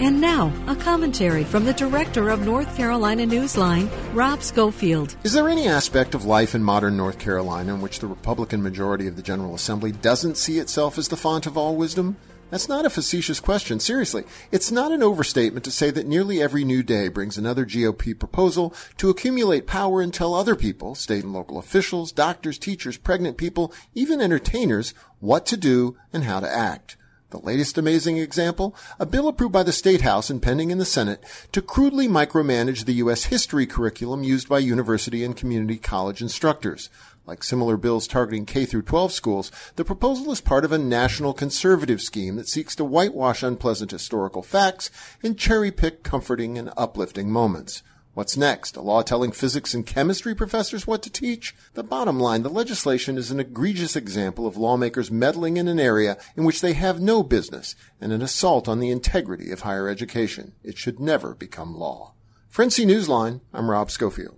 And now, a commentary from the director of North Carolina Newsline, Rob Schofield. Is there any aspect of life in modern North Carolina in which the Republican majority of the General Assembly doesn't see itself as the font of all wisdom? That's not a facetious question. Seriously, it's not an overstatement to say that nearly every new day brings another GOP proposal to accumulate power and tell other people, state and local officials, doctors, teachers, pregnant people, even entertainers, what to do and how to act. The latest amazing example, a bill approved by the State House and pending in the Senate to crudely micromanage the U.S. history curriculum used by university and community college instructors. Like similar bills targeting K through 12 schools, the proposal is part of a national conservative scheme that seeks to whitewash unpleasant historical facts and cherry pick comforting and uplifting moments. What's next? A law telling physics and chemistry professors what to teach? The bottom line, the legislation is an egregious example of lawmakers meddling in an area in which they have no business and an assault on the integrity of higher education. It should never become law. NC Newsline, I'm Rob Schofield.